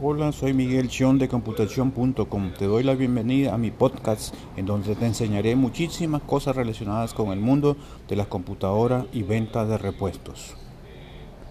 Hola, soy Miguel Chion de computación.com. Te doy la bienvenida a mi podcast en donde te enseñaré muchísimas cosas relacionadas con el mundo de las computadoras y venta de repuestos.